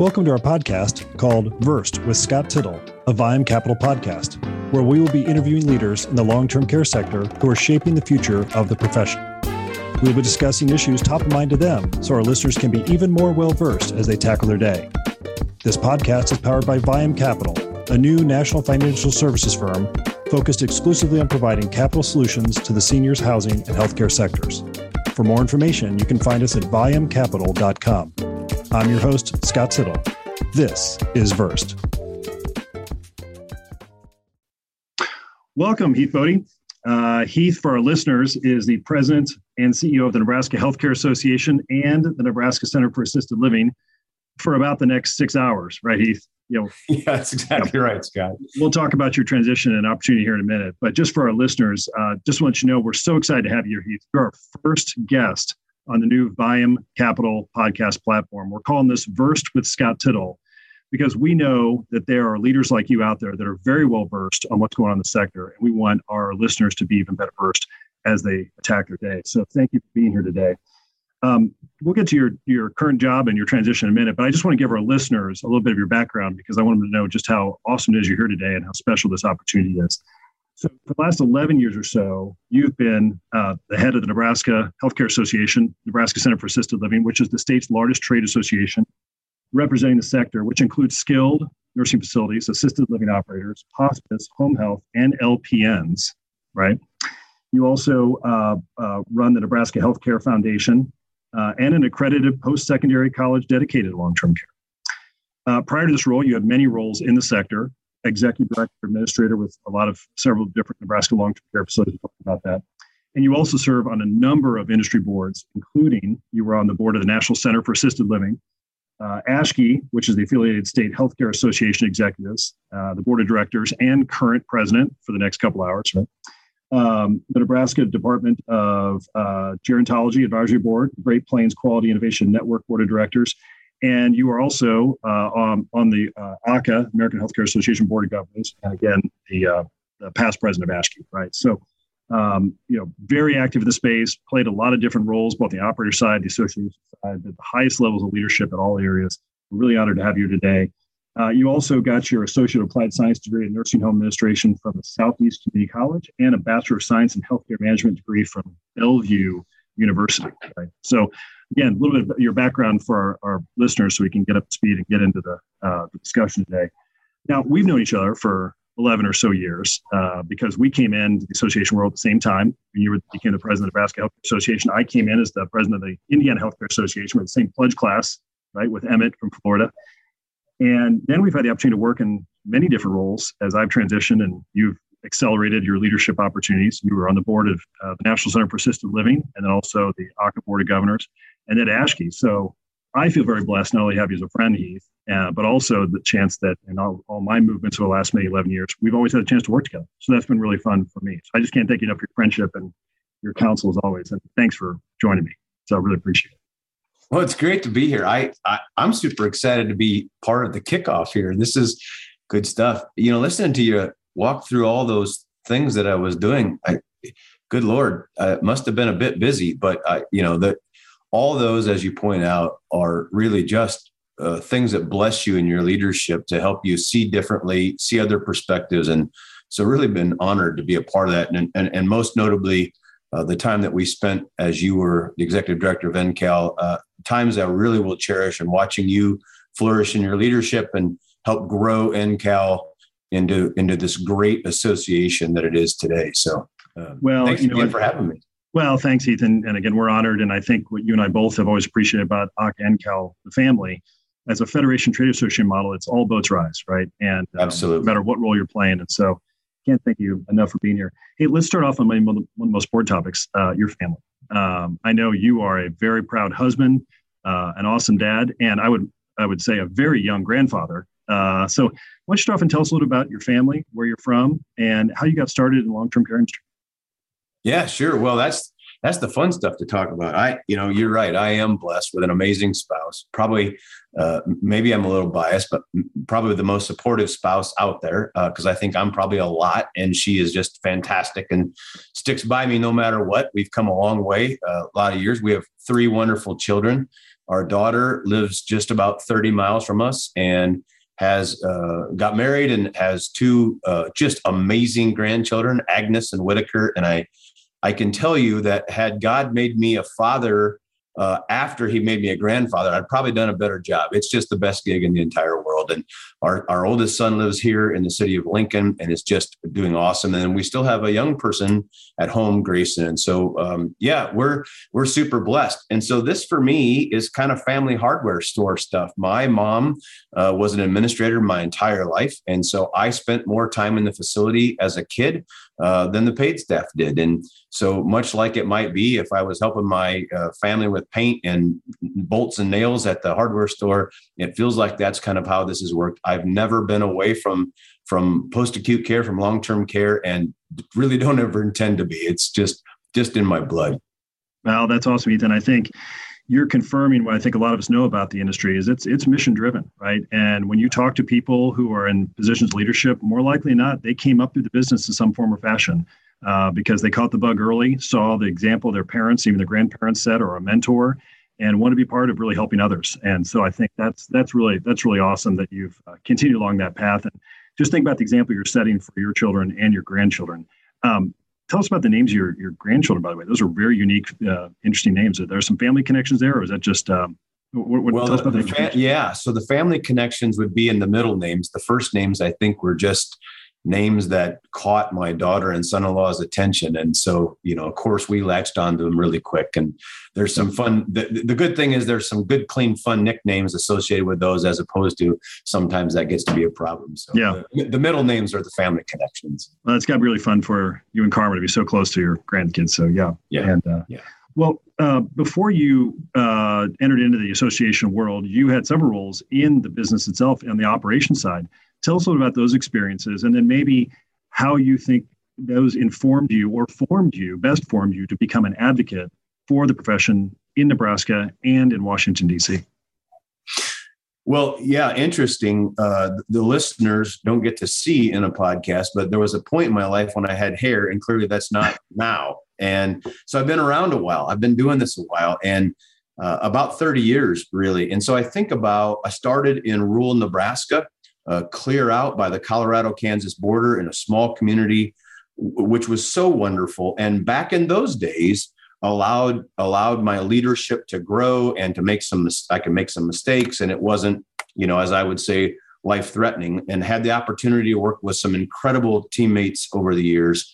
Welcome to our podcast called Versed with Scott Tittle, a Viam Capital podcast, where we will be interviewing leaders in the long term care sector who are shaping the future of the profession. We will be discussing issues top of mind to them so our listeners can be even more well versed as they tackle their day. This podcast is powered by Viam Capital, a new national financial services firm focused exclusively on providing capital solutions to the seniors, housing, and healthcare sectors. For more information, you can find us at viamcapital.com. I'm your host, Scott Tittle. This is Versed. Welcome, Heath Boddy. Uh, Heath, for our listeners, is the president and CEO of the Nebraska Healthcare Association and the Nebraska Center for Assisted Living for about the next six hours, right, Heath? You know, yeah, that's exactly yeah. right, Scott. We'll talk about your transition and opportunity here in a minute, but just for our listeners, uh, just want you to know we're so excited to have you here, Heath. You're our first guest on the new Viam Capital podcast platform. We're calling this Versed with Scott Tittle because we know that there are leaders like you out there that are very well versed on what's going on in the sector. And we want our listeners to be even better versed as they attack their day. So thank you for being here today. Um, we'll get to your, your current job and your transition in a minute, but I just want to give our listeners a little bit of your background because I want them to know just how awesome it is you're here today and how special this opportunity is. So, for the last 11 years or so, you've been uh, the head of the Nebraska Healthcare Association, Nebraska Center for Assisted Living, which is the state's largest trade association representing the sector, which includes skilled nursing facilities, assisted living operators, hospice, home health, and LPNs, right? You also uh, uh, run the Nebraska Healthcare Foundation uh, and an accredited post secondary college dedicated long term care. Uh, prior to this role, you had many roles in the sector, executive director, administrator with a lot of several different Nebraska long-term care facilities. About that, and you also serve on a number of industry boards, including you were on the board of the National Center for Assisted Living, uh, which is the affiliated state healthcare association executives, uh, the board of directors, and current president for the next couple hours. Right? Um, the Nebraska Department of uh, Gerontology Advisory Board, Great Plains Quality Innovation Network Board of Directors, and you are also uh, on, on the uh, AHCA, American Healthcare Association Board of Governors, and again, the, uh, the past president of ASHGE, right? So, um, you know, very active in the space, played a lot of different roles, both the operator side, the association side, the highest levels of leadership in all areas. We're really honored to have you today. Uh, you also got your Associate Applied Science degree in Nursing Home Administration from the Southeast Community College and a Bachelor of Science in Healthcare Management degree from Bellevue University. Right? So, again, a little bit of your background for our, our listeners so we can get up to speed and get into the, uh, the discussion today. Now, we've known each other for 11 or so years uh, because we came into the association world at the same time. When you were, became the president of the Nebraska Healthcare Association, I came in as the president of the Indiana Healthcare Association. with the same pledge class, right, with Emmett from Florida. And then we've had the opportunity to work in many different roles as I've transitioned and you've accelerated your leadership opportunities. You were on the board of uh, the National Center for Assisted Living and then also the AHCA Board of Governors and Ed ASHGE. So I feel very blessed not only to have you as a friend, Heath, uh, but also the chance that in all, all, my movements over the last maybe 11 years, we've always had a chance to work together. So that's been really fun for me. So I just can't thank you enough for your friendship and your counsel as always. And thanks for joining me. So I really appreciate it. Well, it's great to be here. I, I am super excited to be part of the kickoff here. And this is good stuff. You know, listening to you walk through all those things that I was doing, I, good Lord, uh, must have been a bit busy, but I, you know, that all those, as you point out, are really just uh, things that bless you in your leadership to help you see differently, see other perspectives. And so really been honored to be a part of that. And, and, and most notably, uh, the time that we spent as you were the executive director of NCAL, uh, times I really will cherish and watching you flourish in your leadership and help grow NCAL into into this great association that it is today. So, uh, well, thanks you know, for having me. Well, thanks, Ethan. And again, we're honored. And I think what you and I both have always appreciated about AHCA NCAL, the family, as a Federation Trade Association model, it's all boats rise, right? And um, absolutely, no matter what role you're playing. And so, can't thank you enough for being here. Hey, let's start off on one of the most important topics: uh, your family. Um, I know you are a very proud husband, uh, an awesome dad, and I would I would say a very young grandfather. Uh, so, why don't you start off and tell us a little about your family, where you're from, and how you got started in long-term care industry? Yeah, sure. Well, that's that's the fun stuff to talk about. I, you know, you're right. I am blessed with an amazing spouse. Probably, uh, maybe I'm a little biased, but probably the most supportive spouse out there because uh, I think I'm probably a lot, and she is just fantastic and sticks by me no matter what. We've come a long way, uh, a lot of years. We have three wonderful children. our daughter lives just about 30 miles from us and has uh, got married and has two uh, just amazing grandchildren, Agnes and Whitaker. And I, I can tell you that had God made me a father uh, after he made me a grandfather, I'd probably done a better job. It's just the best gig in the entire world. And our, our oldest son lives here in the city of Lincoln and is just doing awesome. And we still have a young person at home, Grayson. And so, um, yeah, we're, we're super blessed. And so this for me is kind of family hardware store stuff. My mom uh, was an administrator my entire life. And so I spent more time in the facility as a kid uh, than the paid staff did. And so much like it might be if I was helping my uh, family with paint and bolts and nails at the hardware store, it feels like that's kind of how this has worked. I've never been away from from post acute care, from long term care, and really don't ever intend to be. It's just just in my blood. Well, that's awesome, Ethan. I think you're confirming what I think a lot of us know about the industry is it's it's mission driven, right? And when you talk to people who are in positions of leadership, more likely not, they came up through the business in some form or fashion uh, because they caught the bug early, saw the example their parents, even their grandparents set, or a mentor, and want to be part of really helping others. And so I think that's that's really that's really awesome that you've uh, continued along that path. And just think about the example you're setting for your children and your grandchildren. Um, tell us about the names of your, your grandchildren, by the way. Those are very unique, uh, interesting names. Are there some family connections there, or is that just um, what, what, well, the, the fa- yeah. So the family connections would be in the middle names. The first names, I think, were just names that caught my daughter and son-in-law's attention. And so you know of course we latched onto them really quick. And there's some fun the, the good thing is there's some good clean fun nicknames associated with those as opposed to sometimes that gets to be a problem. So yeah. the, the middle names are the family connections. Well it's got to be really fun for you and karma to be so close to your grandkids. So yeah. Yeah. And uh, yeah. well, uh, before you uh, entered into the association world, you had several roles in the business itself and the operation side. Tell us a little about those experiences and then maybe how you think those informed you or formed you, best formed you to become an advocate for the profession in Nebraska and in Washington, D.C. Well, yeah, interesting. Uh, the listeners don't get to see in a podcast, but there was a point in my life when I had hair, and clearly that's not now. And so I've been around a while. I've been doing this a while, and uh, about 30 years, really. And so I think about I started in rural Nebraska uh, clear out by the Colorado Kansas border in a small community, which was so wonderful. And back in those days, allowed allowed my leadership to grow and to make some I could make some mistakes. And it wasn't you know as I would say life threatening and had the opportunity to work with some incredible teammates over the years.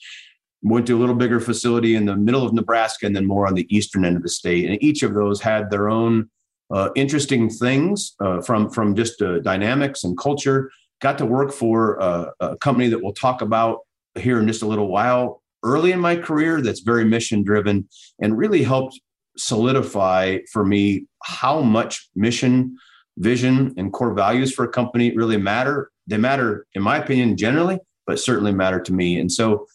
Went to a little bigger facility in the middle of Nebraska and then more on the eastern end of the state. And each of those had their own uh, interesting things uh, from from just uh, dynamics and culture. Got to work for a, a, company that we'll talk about here in just a little while. Early in my career, that's very mission driven and really helped solidify for me how much mission, vision, and core values for a company really matter. They matter, in my opinion, generally, but certainly matter to me. And so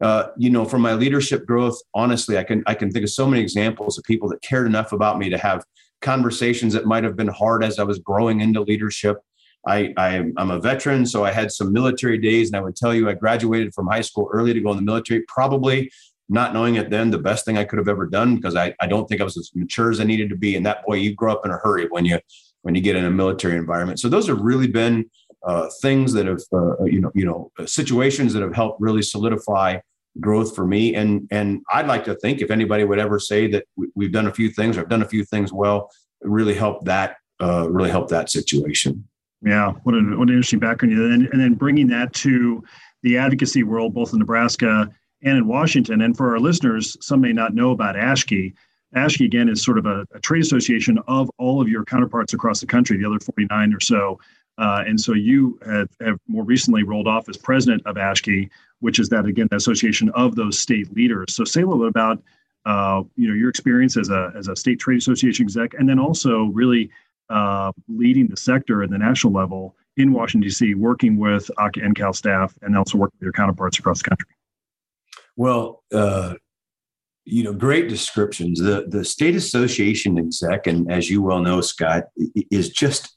uh, you know, from my leadership growth, honestly, I can I can think of so many examples of people that cared enough about me to have conversations that might have been hard as I was growing into leadership. I, I am a veteran, so I had some military days, and I would tell you I graduated from high school early to go in the military. Probably not knowing it then, the best thing I could have ever done because I, I don't think I was as mature as I needed to be. And that boy, you grow up in a hurry when you when you get in a military environment. So those have really been uh, things that have uh, you know you know situations that have helped really solidify growth for me. And and I'd like to think if anybody would ever say that we, have done a few things or have done a few things well, really help that uh, really help that situation. Yeah, what an what an interesting background. And then, and then bringing that to the advocacy world, both in Nebraska and in Washington. And for our listeners, some may not know about ASHGE. ASHGE, again, is sort of a, a trade association of all of your counterparts across the country, the other 49 or so. Uh, and so you have, have, more recently rolled off as president of ASHGE, which is that again the association of those state leaders. So say a little bit about uh, you know your experience as a as a state trade association exec, and then also really uh, leading the sector at the national level in Washington D.C., working with AHCA NCAL staff, and also working with your counterparts across the country. Well, uh, you know, great descriptions. The the state association exec, and as you well know, Scott, is just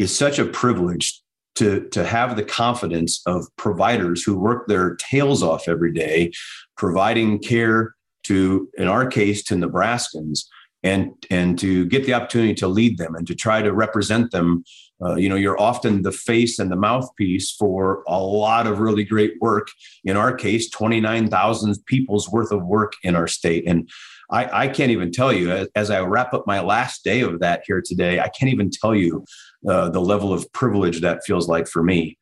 is such a privilege to, to have the confidence of providers who work their tails off every day, providing care to, in our case, to Nebraskans. and and to get the opportunity to lead them and to try to represent them uh, you know you're often the face and the mouthpiece for a lot of really great work in our case 29000 people's worth of work in our state and I, I can't even tell you as, as, I wrap up my last day of that here today, I can't even tell you uh, the level of privilege that feels like for me.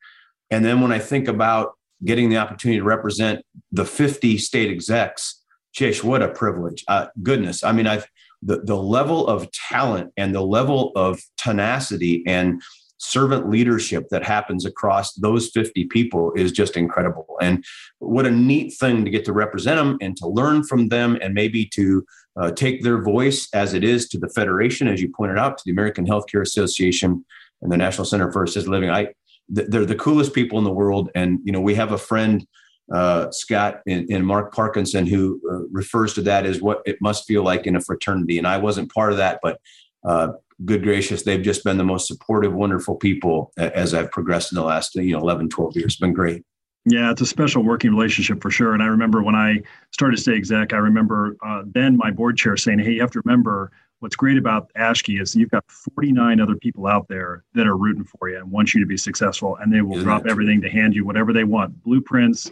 And then when I think about getting the opportunity to represent the 50 state execs, Jish, what a privilege. Uh, goodness. I mean, I've the, the level of talent and the level of tenacity and servant leadership that happens across those 50 people is just incredible. And what a neat thing to get to represent them and to learn from them and maybe to uh, take their voice as it is to the Federation, as you pointed out, to the American Healthcare Association and the National Center for Assisted Living. I, they're the coolest people in the world. And, you know, we have a friend, uh, Scott and, Mark Parkinson, who uh, refers to that as what it must feel like in a fraternity. And I wasn't part of that, but uh, good gracious, they've just been the most supportive, wonderful people as I've progressed in the last, you know, 11, 12 years. It's been great. Yeah, it's a special working relationship for sure. And I remember when I started to stay exec, I remember uh, then my board chair saying, hey, you have to remember what's great about ASHGE is you've got 49 other people out there that are rooting for you and want you to be successful. And they will Isn't drop everything to hand you whatever they want blueprints,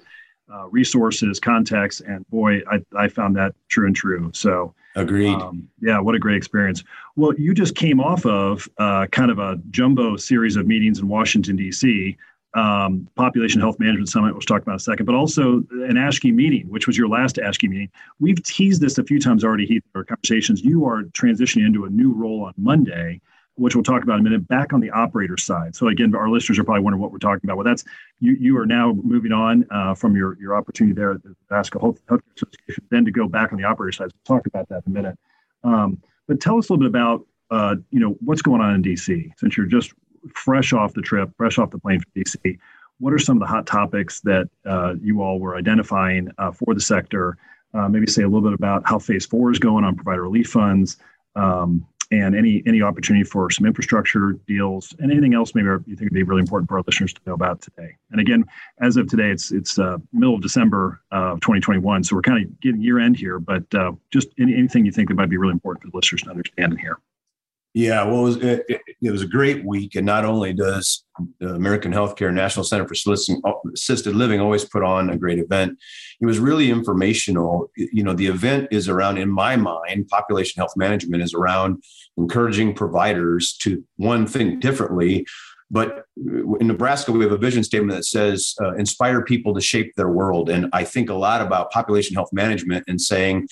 uh, resources, contacts. And boy, I, I found that true and true. So, agreed. Um, yeah, what a great experience. Well, you just came off of uh, kind of a jumbo series of meetings in Washington, D.C. Um, Population Health Management Summit, which we'll talk about in a second, but also an ASHGE meeting, which was your last ASHGE meeting. We've teased this a few times already, Heath, in our conversations. You are transitioning into a new role on Monday which we'll talk about in a minute, back on the operator side. So again, our listeners are probably wondering what we're talking about. Well, that's you. You are now moving on uh, from your your opportunity there at the Nebraska Health Healthcare Association, then to go back on the operator side. We'll talk about that in a minute. Um, but tell us a little bit about uh, you know what's going on in DC since you're just fresh off the trip, fresh off the plane from DC. What are some of the hot topics that uh, you all were identifying uh, for the sector? Uh, maybe say a little bit about how Phase Four is going on provider relief funds. Um, and any any opportunity for some infrastructure deals and anything else maybe you think would be really important for our listeners to know about today. And again, as of today, it's it's uh, middle of December of 2021, so we're kind of getting year end here. But uh, just any, anything you think that might be really important for the listeners to understand and hear. Yeah, well, it was, it, it was, a great week, and not only does the American Healthcare National Center for Assisted Living always put on a great event, it was really informational. You know, the event is around, in my mind, population health management is around encouraging providers to one think differently. But in Nebraska, we have a vision statement that says uh, inspire people to shape their world, and I think a lot about population health management and saying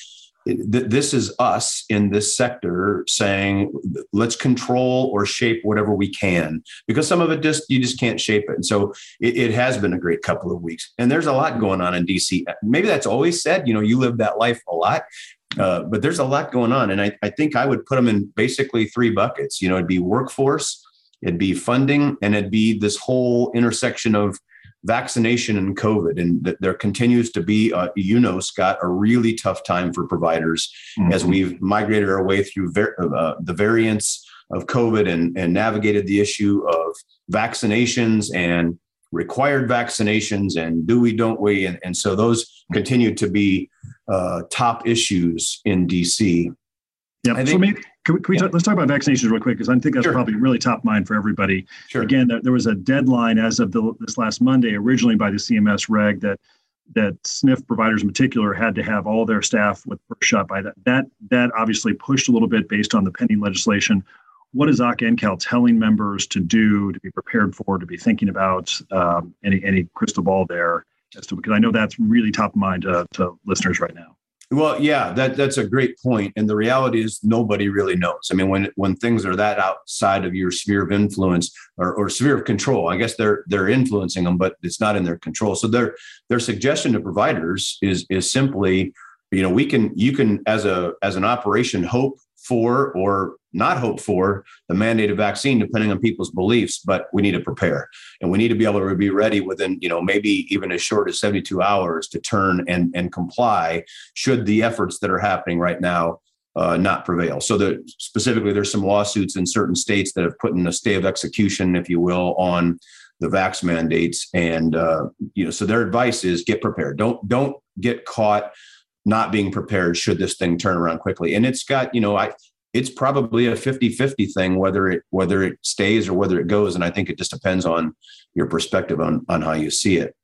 this is us in this sector saying let's control or shape whatever we can because some of it just you just can't shape it. And so it, it, has been a great couple of weeks. And there's a lot going on in dc maybe that's always said you know you live that life a lot uh, but there's a lot going on. And I, I think i would put them in basically three buckets. You know it'd be workforce it'd be funding and it'd be this whole intersection of vaccination and COVID, and th- there continues to be, uh, you know, Scott, a really tough time for providers mm-hmm. as we've migrated our way through ver- uh, the variants of COVID and, and navigated the issue of vaccinations and required vaccinations and do we, don't we? And, and so those continue to be uh, top issues in DC. Yeah. So maybe can we, can we yeah. talk, let's talk about vaccinations real quick because I think that's sure. probably really top of mind for everybody. Sure. Again, there, there was a deadline as of the, this last Monday, originally by the CMS reg that that SNF providers in particular had to have all their staff with first shot by that. That that obviously pushed a little bit based on the pending legislation. What is AHCA telling members to do to be prepared for, to be thinking about um, any any crystal ball there? As to because I know that's really top of mind uh, to listeners right now. Well, yeah, that that's a great point, and the reality is nobody really knows. I mean, when when things are that outside of your sphere of influence or, or sphere of control, I guess they're they're influencing them, but it's not in their control. So their their suggestion to providers is is simply, you know, we can you can as a as an operation hope for or not hope for the mandated vaccine depending on people's beliefs but we need to prepare. And we need to be able to be ready within you know maybe even as short as 72 hours to turn and and comply should the efforts that are happening right now uh, not prevail. So that specifically there's some lawsuits in certain states that have put in a stay of execution if you will on the vax mandates. And uh, you know so their advice is get prepared. Don't don't get caught not being prepared should this thing turn around quickly. And it's got, you know, I it's probably a 50-50 thing whether it whether it stays or whether it goes. And I think it just depends on your perspective on on how you see it.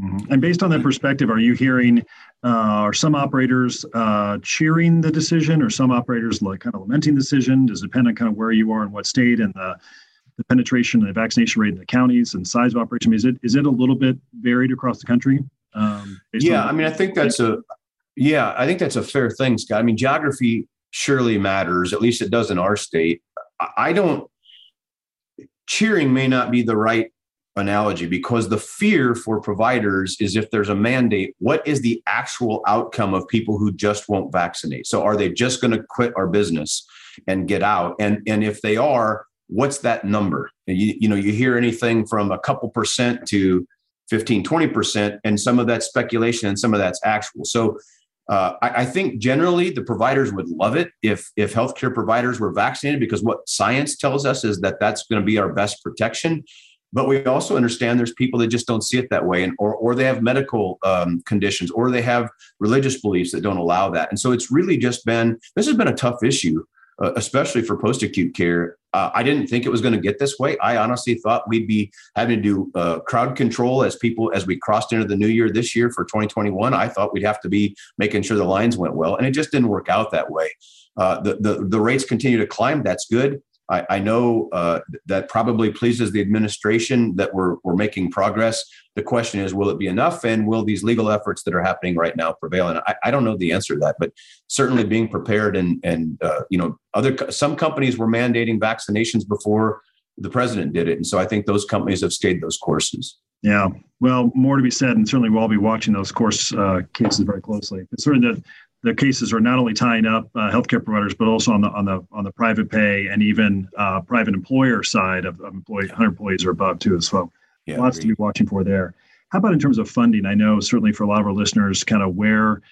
Mm-hmm. And based on that perspective, are you hearing uh, are some operators uh, cheering the decision, or some operators like kind of lamenting the decision? Does it depend on kind of where you are and what state and the, the penetration and the vaccination rate in the counties and size of operation? Is it is it a little bit varied across the country? Um, yeah, I mean, I think that's a yeah, I think that's a fair thing, Scott. I mean, geography surely matters. At least it does in our state. I don't. Cheering may not be the right analogy because the fear for providers is if there's a mandate, what is the actual outcome of people who just won't vaccinate? So are they just going to quit our business and get out? And and if they are, what's that number? You, you know, you hear anything from a couple percent to 15, 20%, and some of that's speculation and some of that's actual. So uh, I, I, think generally the providers would love it if if healthcare providers were vaccinated because what science tells us is that that's going to be our best protection. But we also understand there's people that just don't see it that way, and or or they have medical um, conditions, or they have religious beliefs that don't allow that. And so it's really just been this has been a tough issue, uh, especially for post acute care. Uh, I didn't think it was going to get this way. I honestly thought we'd be having to do uh, crowd control as people as we crossed into the new year this year for 2021. I thought we'd have to be making sure the lines went well, and it just didn't work out that way. Uh, the, the the rates continue to climb. That's good. I, I know uh, that probably pleases the administration that we're, we're making progress. The question is, will it be enough? And will these legal efforts that are happening right now prevail? And I, I don't know the answer to that, but certainly being prepared and, and uh, you know, other some companies were mandating vaccinations before the president did it. And so I think those companies have stayed those courses. Yeah, well, more to be said, and certainly we'll all be watching those course uh, cases very closely. But certainly the the cases are not only tying up uh, healthcare providers, but also on the on the on the private pay and even uh, private employer side of, of employee 100 employees or above too. So yeah, lots to be watching for there. How about in terms of funding? I know certainly for a lot of our listeners, kind of where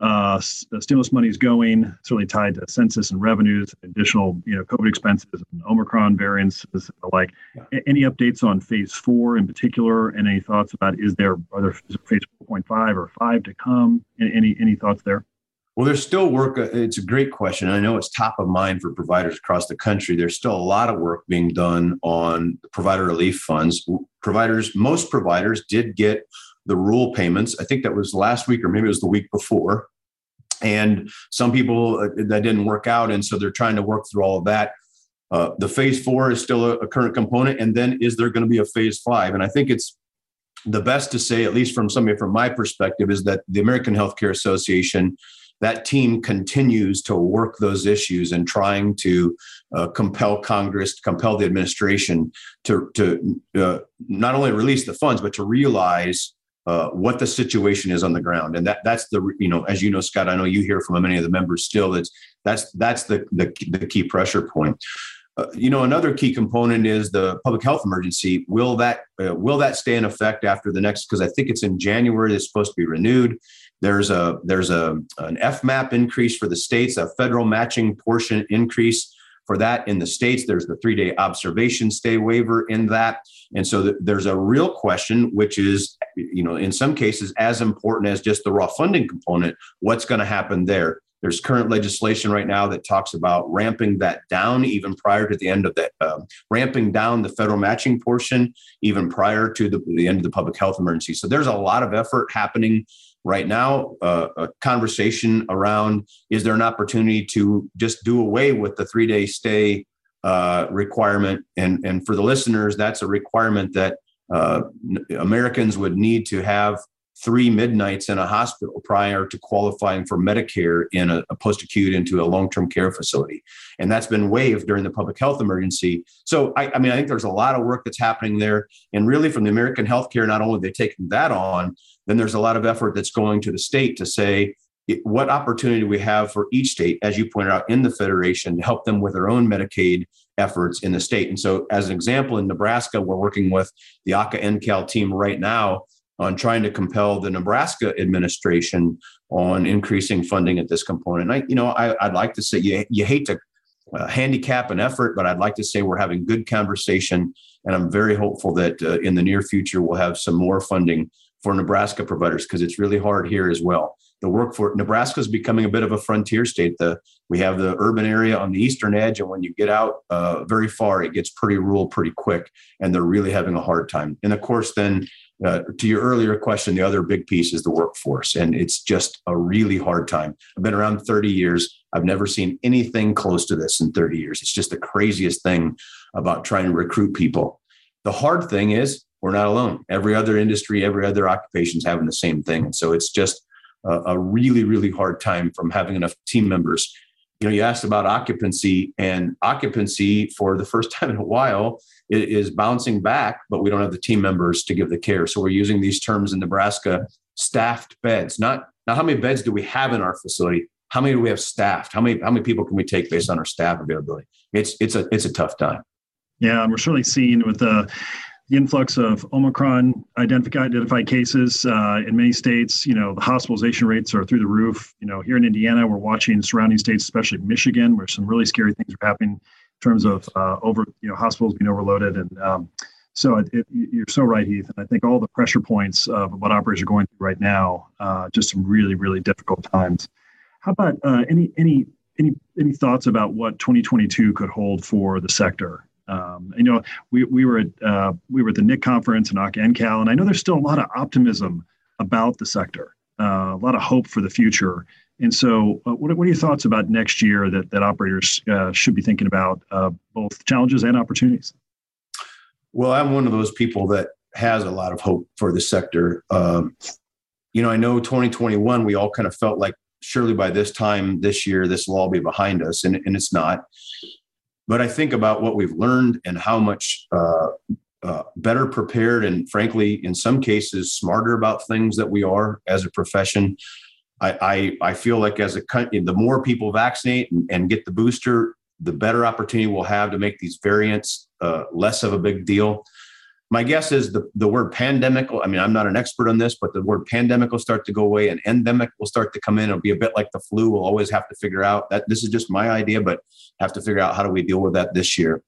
uh, stimulus money is going, certainly tied to census and revenues, additional you know COVID expenses and Omicron variants and the like. Yeah. Any updates on phase four in particular, and any thoughts about is there are there phase 4.5 or five to come? Any any thoughts there? Well, there's still work. Uh, it's a great question. I know it's top of mind for providers across the country. There's still a lot of work being done on provider relief funds. Providers, most providers did get the rule payments. I think that was last week or maybe it was the week before. And some people uh, that didn't work out. And so they're trying to work through all of that. Uh, the phase four is still a, a current component. And then is there going to be a phase five? And I think it's the best to say, at least from somebody from my perspective, is that the American Healthcare Association that team continues to work those issues and trying to uh, compel Congress, compel the administration to, to uh, not only release the funds, but to realize uh, what the situation is on the ground. And that that's the you know as you know Scott, I know you hear from many of the members still. That's that's that's the the, the key pressure point. Uh, you know, another key component is the public health emergency. Will that uh, will that stay in effect after the next? Because I think it's in January. It's supposed to be renewed. There's a there's a an FMAP increase for the states, a federal matching portion increase for that in the states. There's the three day observation stay waiver in that, and so th- there's a real question, which is you know in some cases as important as just the raw funding component. What's going to happen there? There's current legislation right now that talks about ramping that down even prior to the end of that, um, ramping down the federal matching portion even prior to the, the end of the public health emergency. So there's a lot of effort happening right now uh, a conversation around is there an opportunity to just do away with the three day stay uh, requirement? And and for the listeners that's a requirement that uh, americans would need to have three midnights in a hospital prior to qualifying for medicare in a, a post-acute into a long-term care facility. And that's been waived during the public health emergency. So I, I mean i think there's a lot of work that's happening there. And really from the american healthcare not only they taking that on then there's a lot of effort that's going to the state to say what opportunity we have for each state, as you pointed out, in the federation to help them with their own Medicaid efforts in the state. And so, as an example, in Nebraska, we're working with the AHCA NCAL team right now on trying to compel the Nebraska administration on increasing funding at this component. And I, you know, I, would like to say you, you hate to uh, handicap an effort, but I'd like to say we're having good conversation, and I'm very hopeful that uh, in the near future we'll have some more funding for Nebraska providers because it's really hard here as well. The workforce, Nebraska is becoming a bit of a frontier state. The we have the urban area on the eastern edge, and when you get out uh, very far, it gets pretty rural pretty quick, and they're really having a hard time. And of course, then uh, to your earlier question, the other big piece is the workforce, and it's just a really hard time. I've been around 30 years. I've never seen anything close to this in 30 years. It's just the craziest thing about trying to recruit people. The hard thing is we're not alone. Every other industry, every other occupation is having the same thing. And so it's just a, a, really, really hard time from having enough team members. You know, you asked about occupancy, and occupancy for the first time in a while is bouncing back, but we don't have the team members to give the care. So we're using these terms in Nebraska staffed beds. Not, not how many beds do we have in our facility, how many do we have staffed? How many, how many people can we take based on our staff availability? It's, it's a, it's a tough time. Yeah, we're certainly seeing with the the influx of Omicron identified, cases uh, in many states. You know, the hospitalization rates are through the roof. You know, here in Indiana, we're watching surrounding states, especially Michigan, where some really scary things are happening in terms of uh, over, you know, hospitals being overloaded. And um, so it, it, you're so right, Heath. And I think all the pressure points of what operators are going through right now, uh, just some really, really difficult times. How about uh, any any any any thoughts about what 2022 could hold for the sector? Um, you know, we, we were at uh, we were at the NIC conference in NCAL, and I know there's still a lot of optimism about the sector, uh, a lot of hope for the future. And so, uh, what, what are your thoughts about next year that that operators uh, should be thinking about, uh, both challenges and opportunities? Well, I'm one of those people that has a lot of hope for the sector. Um, you know, I know 2021, we all kind of felt like surely by this time this year, this will all be behind us, and, and it's not. But I think about what we've learned and how much uh, uh, better prepared and, frankly, in some cases, smarter about things that we are as a profession. I, I, I feel like as a country, the more people vaccinate and, and, get the booster, the better opportunity we'll have to make these variants uh, less of a big deal my guess is the, the word pandemic i mean i'm not an expert on this but the word pandemic will start to go away and endemic will start to come in. It'll be a bit like the flu. We'll always have to figure out that this is just my idea but have to figure out how do we deal with that this year.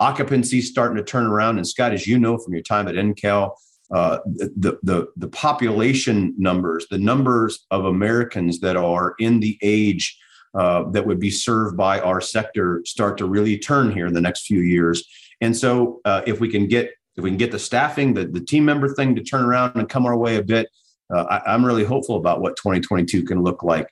Occupancy starting to turn around. And scott as you know from your time at NCAL uh, the, the, the population numbers the numbers of americans that are in the age uh, that would be served by our sector start to really turn here in the next few years. And so uh, if we can get if we can get the staffing, the, the team member thing to turn around and come our way a bit, uh, I, am really hopeful about what 2022 can look like.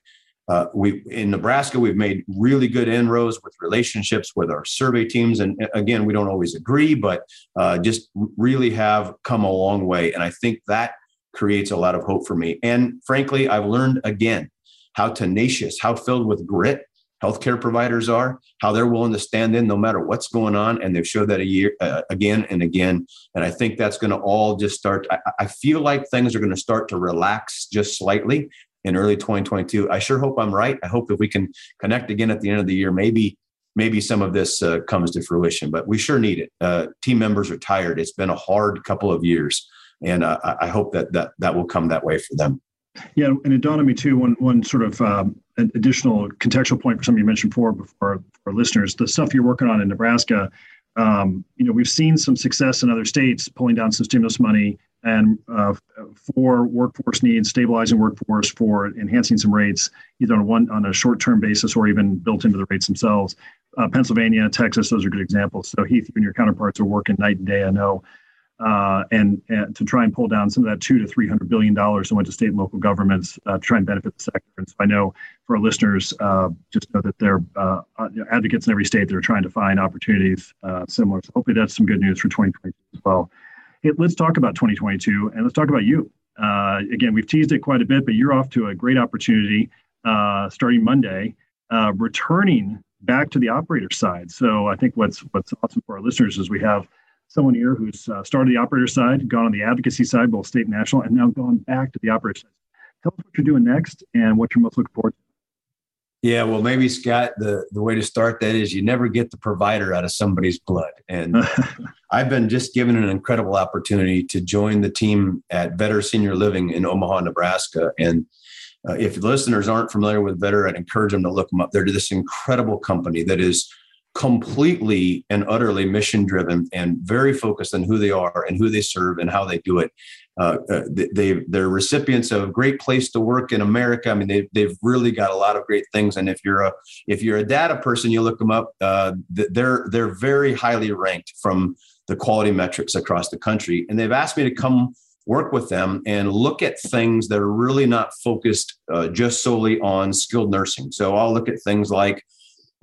Uh, we in Nebraska, we've made really good inroads with relationships with our survey teams, and again, we don't always agree, but uh, just really have come a long way. And I think that creates a lot of hope for me. And frankly, I've learned again how tenacious, how filled with grit healthcare providers are, how they're willing to stand in no matter what's going on, and they've showed that a year uh, again and again. And I think that's going to all just start. I, I feel like things are going to start to relax just slightly in early 2022. I sure hope I'm right. I hope that we can connect again at the end of the year. Maybe maybe some of this uh, comes to fruition, but we sure need it. Uh, team members are tired. It's been a hard couple of years, and uh, I hope that that that will come that way for them. Yeah, and it dawned on me too. One one sort of um, additional contextual point for something you mentioned before, before for listeners, the stuff you're working on in Nebraska. Um, you know, we've seen some success in other states pulling down some stimulus money and uh, for workforce needs, stabilizing workforce, for enhancing some rates, either on a one on a short-term basis or even built into the rates themselves. Uh, Pennsylvania, Texas, those are good examples. So Heath, you and your counterparts are working night and day. I know uh, and, and, to try and pull down some of that two to three hundred billion dollars that went to state and local governments uh, to try and benefit the sector. And so I know for our listeners, uh, just know that they're uh, uh, advocates in every state that are trying to find opportunities uh, similar. So hopefully that's some good news for 2022 as well. Hey, let's talk about 2022 and let's talk about you. again, we've teased it quite a bit, but you're off to a great opportunity starting Monday, returning back to the operator side. So I think what's what's awesome for our listeners is we have someone here who's uh, started the operator side, gone on the advocacy side, both state and national, and now gone back to the operator side. Tell us what you're doing next and what you're most looking forward to. Yeah, well, maybe Scott, the, the way to start that is you never get the provider out of somebody's blood. And I've been just given an incredible opportunity to join the team at Vetter Senior Living in Omaha, Nebraska. And uh, if listeners aren't familiar with Vetter, I'd encourage them to look them up. They're this incredible company that is completely and utterly mission driven and very focused on who they are and who they serve and how they do it. uh, uh they they're recipients of a great place to work in America. I mean, they they've really got a lot of great things. And if you're a if you're a data person, you look them up. Uh, they're they're very highly ranked from the quality metrics across the country. And they've asked me to come work with them and look at things that are really not focused uh, just solely on skilled nursing. So I'll look at things like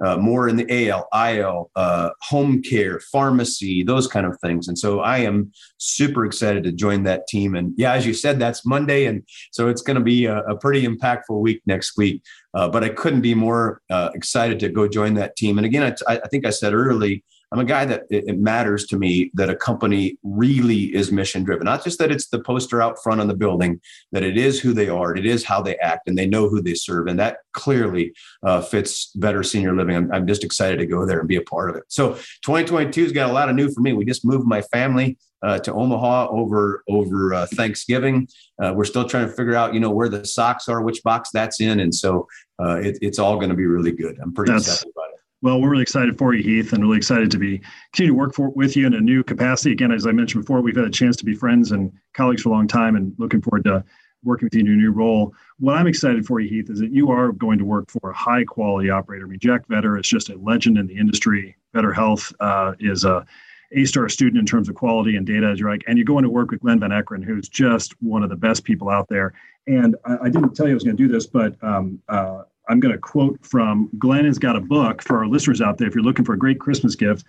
uh, more in the AL, IL, uh, home care, pharmacy, those kind of things. And so I am super excited to join that team. And yeah, as you said, that's Monday. And so it's going to be a, a, pretty impactful week next week. Uh, but I couldn't be more uh, excited to go join that team. And again, I, I think I said early, I'm a guy that it, matters to me that a company really is mission driven. Not just that it's the poster out front on the building, that it is who they are, it is how they act, and they know who they serve. And that clearly uh, fits Vetter senior living. I'm, I'm, just excited to go there and be a part of it. So 2022's got a lot of new for me. We just moved my family uh, to Omaha over over uh, Thanksgiving. Uh, we're still trying to figure out, you know, where the socks are, which box that's in, and so uh, it, it's all going to be really good. I'm pretty that's, excited about it. Well, we're really excited for you, Heath, and really excited to be continue to work for, with you in a new capacity. Again, as I mentioned before, we've had a chance to be friends and colleagues for a long time, and looking forward to working with you in your new role. What I'm excited for you, Heath, is that you are going to work for a high quality operator. I mean, Jack Vetter is just a legend in the industry. Vetter Health uh, is a A-star student in terms of quality and data, as you're like, and you're going to work with Glenn Van Ekeren, who's just one of the best people out there. And I, I didn't tell you I was going to do this, but um, uh, I'm going to quote from Glenn has got a book for our listeners out there. If you're looking for a great Christmas gift,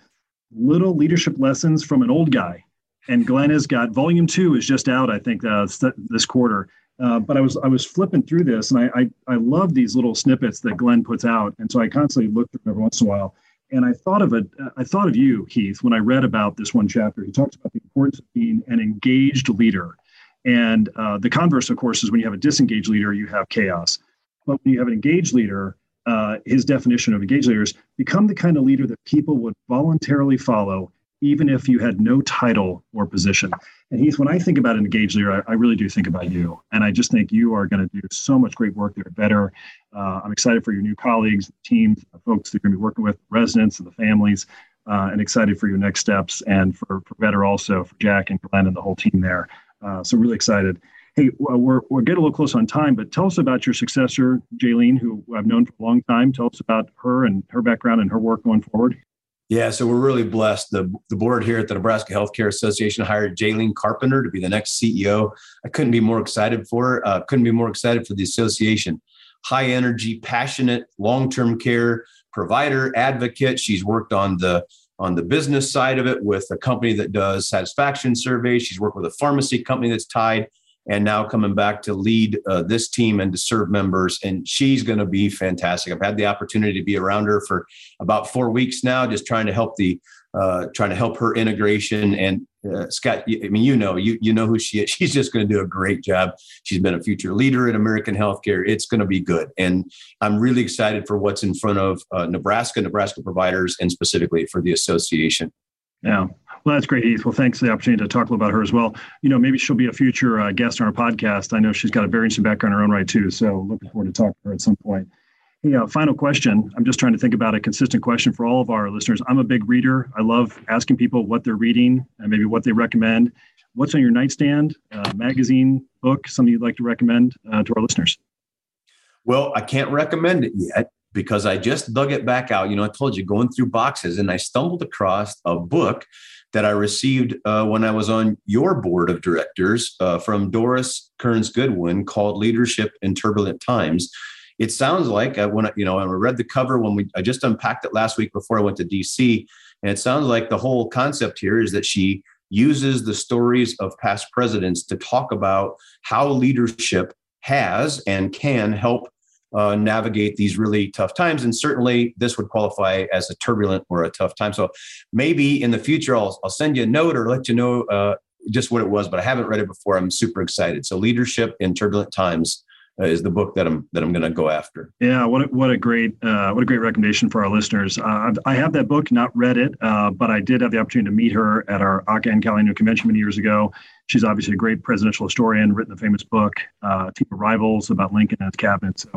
little leadership lessons from an old guy. And Glenn has got volume two is just out, I think, uh, this quarter. Uh, but I was I was flipping through this, and I, I I love these little snippets that Glenn puts out, and so I constantly look through them every once in a while. And I thought of it. I thought of you, Heath, when I read about this one chapter. He talks about the importance of being an engaged leader, and uh, the converse, of course, is when you have a disengaged leader, you have chaos. But when you have an engaged leader, uh, his definition of engaged leaders become the kind of leader that people would voluntarily follow, even if you had no title or position. And Heath, when I think about an engaged leader, I, I really do think about you. And I just think you are going to do so much great work there Vetter. Uh, I'm excited for your new colleagues, teams, the folks that you're going to be working with, residents and the families, uh, and excited for your next steps and for, for Vetter also, for Jack and Glenn and the whole team there. Uh, so really excited. Hey, we're, we're getting a little close on time, but tell us about your successor, Jalene, who I've known for a long time. Tell us about her and her background and her work going forward. Yeah, so we're really blessed. The, the board here at the Nebraska Healthcare Association hired Jalene Carpenter to be the next CEO. I couldn't be more excited for her. Uh, couldn't be more excited for the association. High energy, passionate, long term care provider, advocate. She's worked on the on the business side of it with a company that does satisfaction surveys. She's worked with a pharmacy company that's tied and now coming back to lead uh, this team and to serve members. And she's going to be fantastic. I've had the opportunity to be around her for about four weeks now, just trying to help the uh, trying to help her integration. And uh, Scott, I mean, you know, you you know who she is. She's just going to do a great job. She's been a future leader in American healthcare. It's going to be good, and I'm really excited for what's in front of uh, Nebraska, Nebraska providers, and specifically for the association. Yeah. Well, that's great, Heath. Well, thanks for the opportunity to talk a little about her as well. You know, maybe she'll be a future uh, guest on our podcast. I know she's got a very interesting background in her own right, too. So looking forward to talking to her at some point. Hey, uh, final question. I'm just trying to think about a consistent question for all of our listeners. I'm a big reader. I love asking people what they're reading and maybe what they recommend. What's on your nightstand? Uh, magazine, book, something you'd like to recommend uh, to our listeners? Well, I can't recommend it yet because I just dug it back out. You know, I told you going through boxes and I stumbled across a book that I received uh, when I was on your board of directors uh, from Doris Kearns Goodwin called Leadership in Turbulent Times. It sounds like uh, when I, you know, I read the cover when we I just unpacked it last week before I went to DC, and it sounds like the whole concept here is that she uses the stories of past presidents to talk about how leadership has and can help uh, navigate these really tough times. And certainly this would qualify as a turbulent or a tough time. So maybe in the future, I'll, I'll send you a note or let you know uh, just what it was, but I haven't read it before. I'm super excited. So Leadership in Turbulent Times uh, is the book that I'm that I'm going to go after. Yeah, what a, what a great uh, what a great recommendation for our listeners. Uh, I have that book, not read it, uh, but I did have the opportunity to meet her at our AHCA NCAL convention many years ago. She's obviously a great presidential historian, written the famous book uh, "Team of Rivals" about Lincoln and his cabinet. So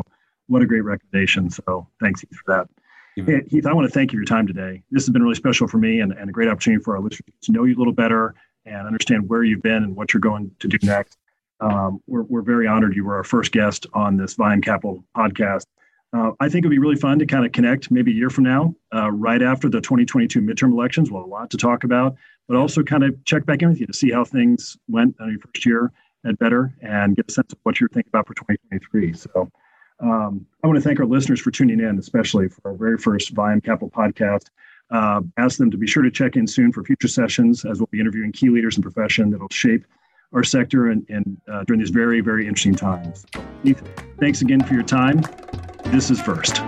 what a great recommendation. So thanks, Heath, for that. Hey, Heath, I want to thank you for your time today. This has been really special for me and, and a great opportunity for our listeners to know you a little better and understand where you've been and what you're going to do next. Um, we're, we're very honored you were our first guest on this Viam Capital podcast. Uh, I think it'd be really fun to kind of connect maybe a year from now, uh, right after the 2022 midterm elections. We'll have a lot to talk about, but also kind of check back in with you to see how things went on your first year at Vetter and get a sense of what you're thinking about for 2023. So um, I want to thank our listeners for tuning in, especially for our very first Viam Capital podcast. Uh, ask them to be sure to check in soon for future sessions as we'll be interviewing key leaders in profession that'll shape our sector and, and uh, during these very, very interesting times. Heath, thanks again for your time. This is First.